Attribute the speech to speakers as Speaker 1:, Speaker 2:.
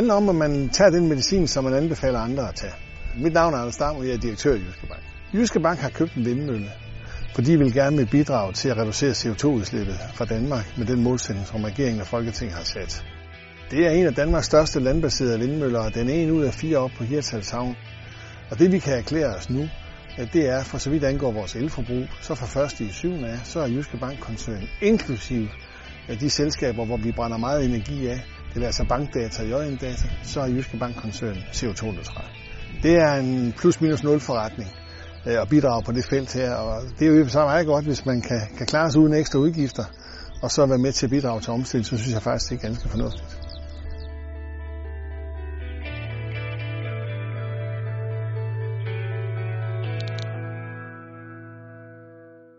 Speaker 1: handler om, at man tager den medicin, som man anbefaler andre at tage. Mit navn er Anders Dam, og jeg er direktør i Jyske Bank. Jyske Bank har købt en vindmølle, fordi vi vil gerne vil bidrage til at reducere CO2-udslippet fra Danmark med den målsætning, som regeringen og Folketinget har sat. Det er en af Danmarks største landbaserede vindmøller, og den er en ud af fire op på Hirtshalshavn. Og det vi kan erklære os nu, det er, for så vidt angår vores elforbrug, så fra første i syvende af, så er Jyske Bank-koncernen inklusiv af de selskaber, hvor vi brænder meget energi af, det er altså bankdata og JN-data, så er Jyske Bank-koncernen CO2-neutral. Det er en plus-minus nul forretning øh, at bidrage på det felt her, og det er jo så meget godt, hvis man kan, kan klare sig uden ekstra udgifter, og så være med til at bidrage til omstilling, så synes jeg faktisk, det er ganske fornuftigt.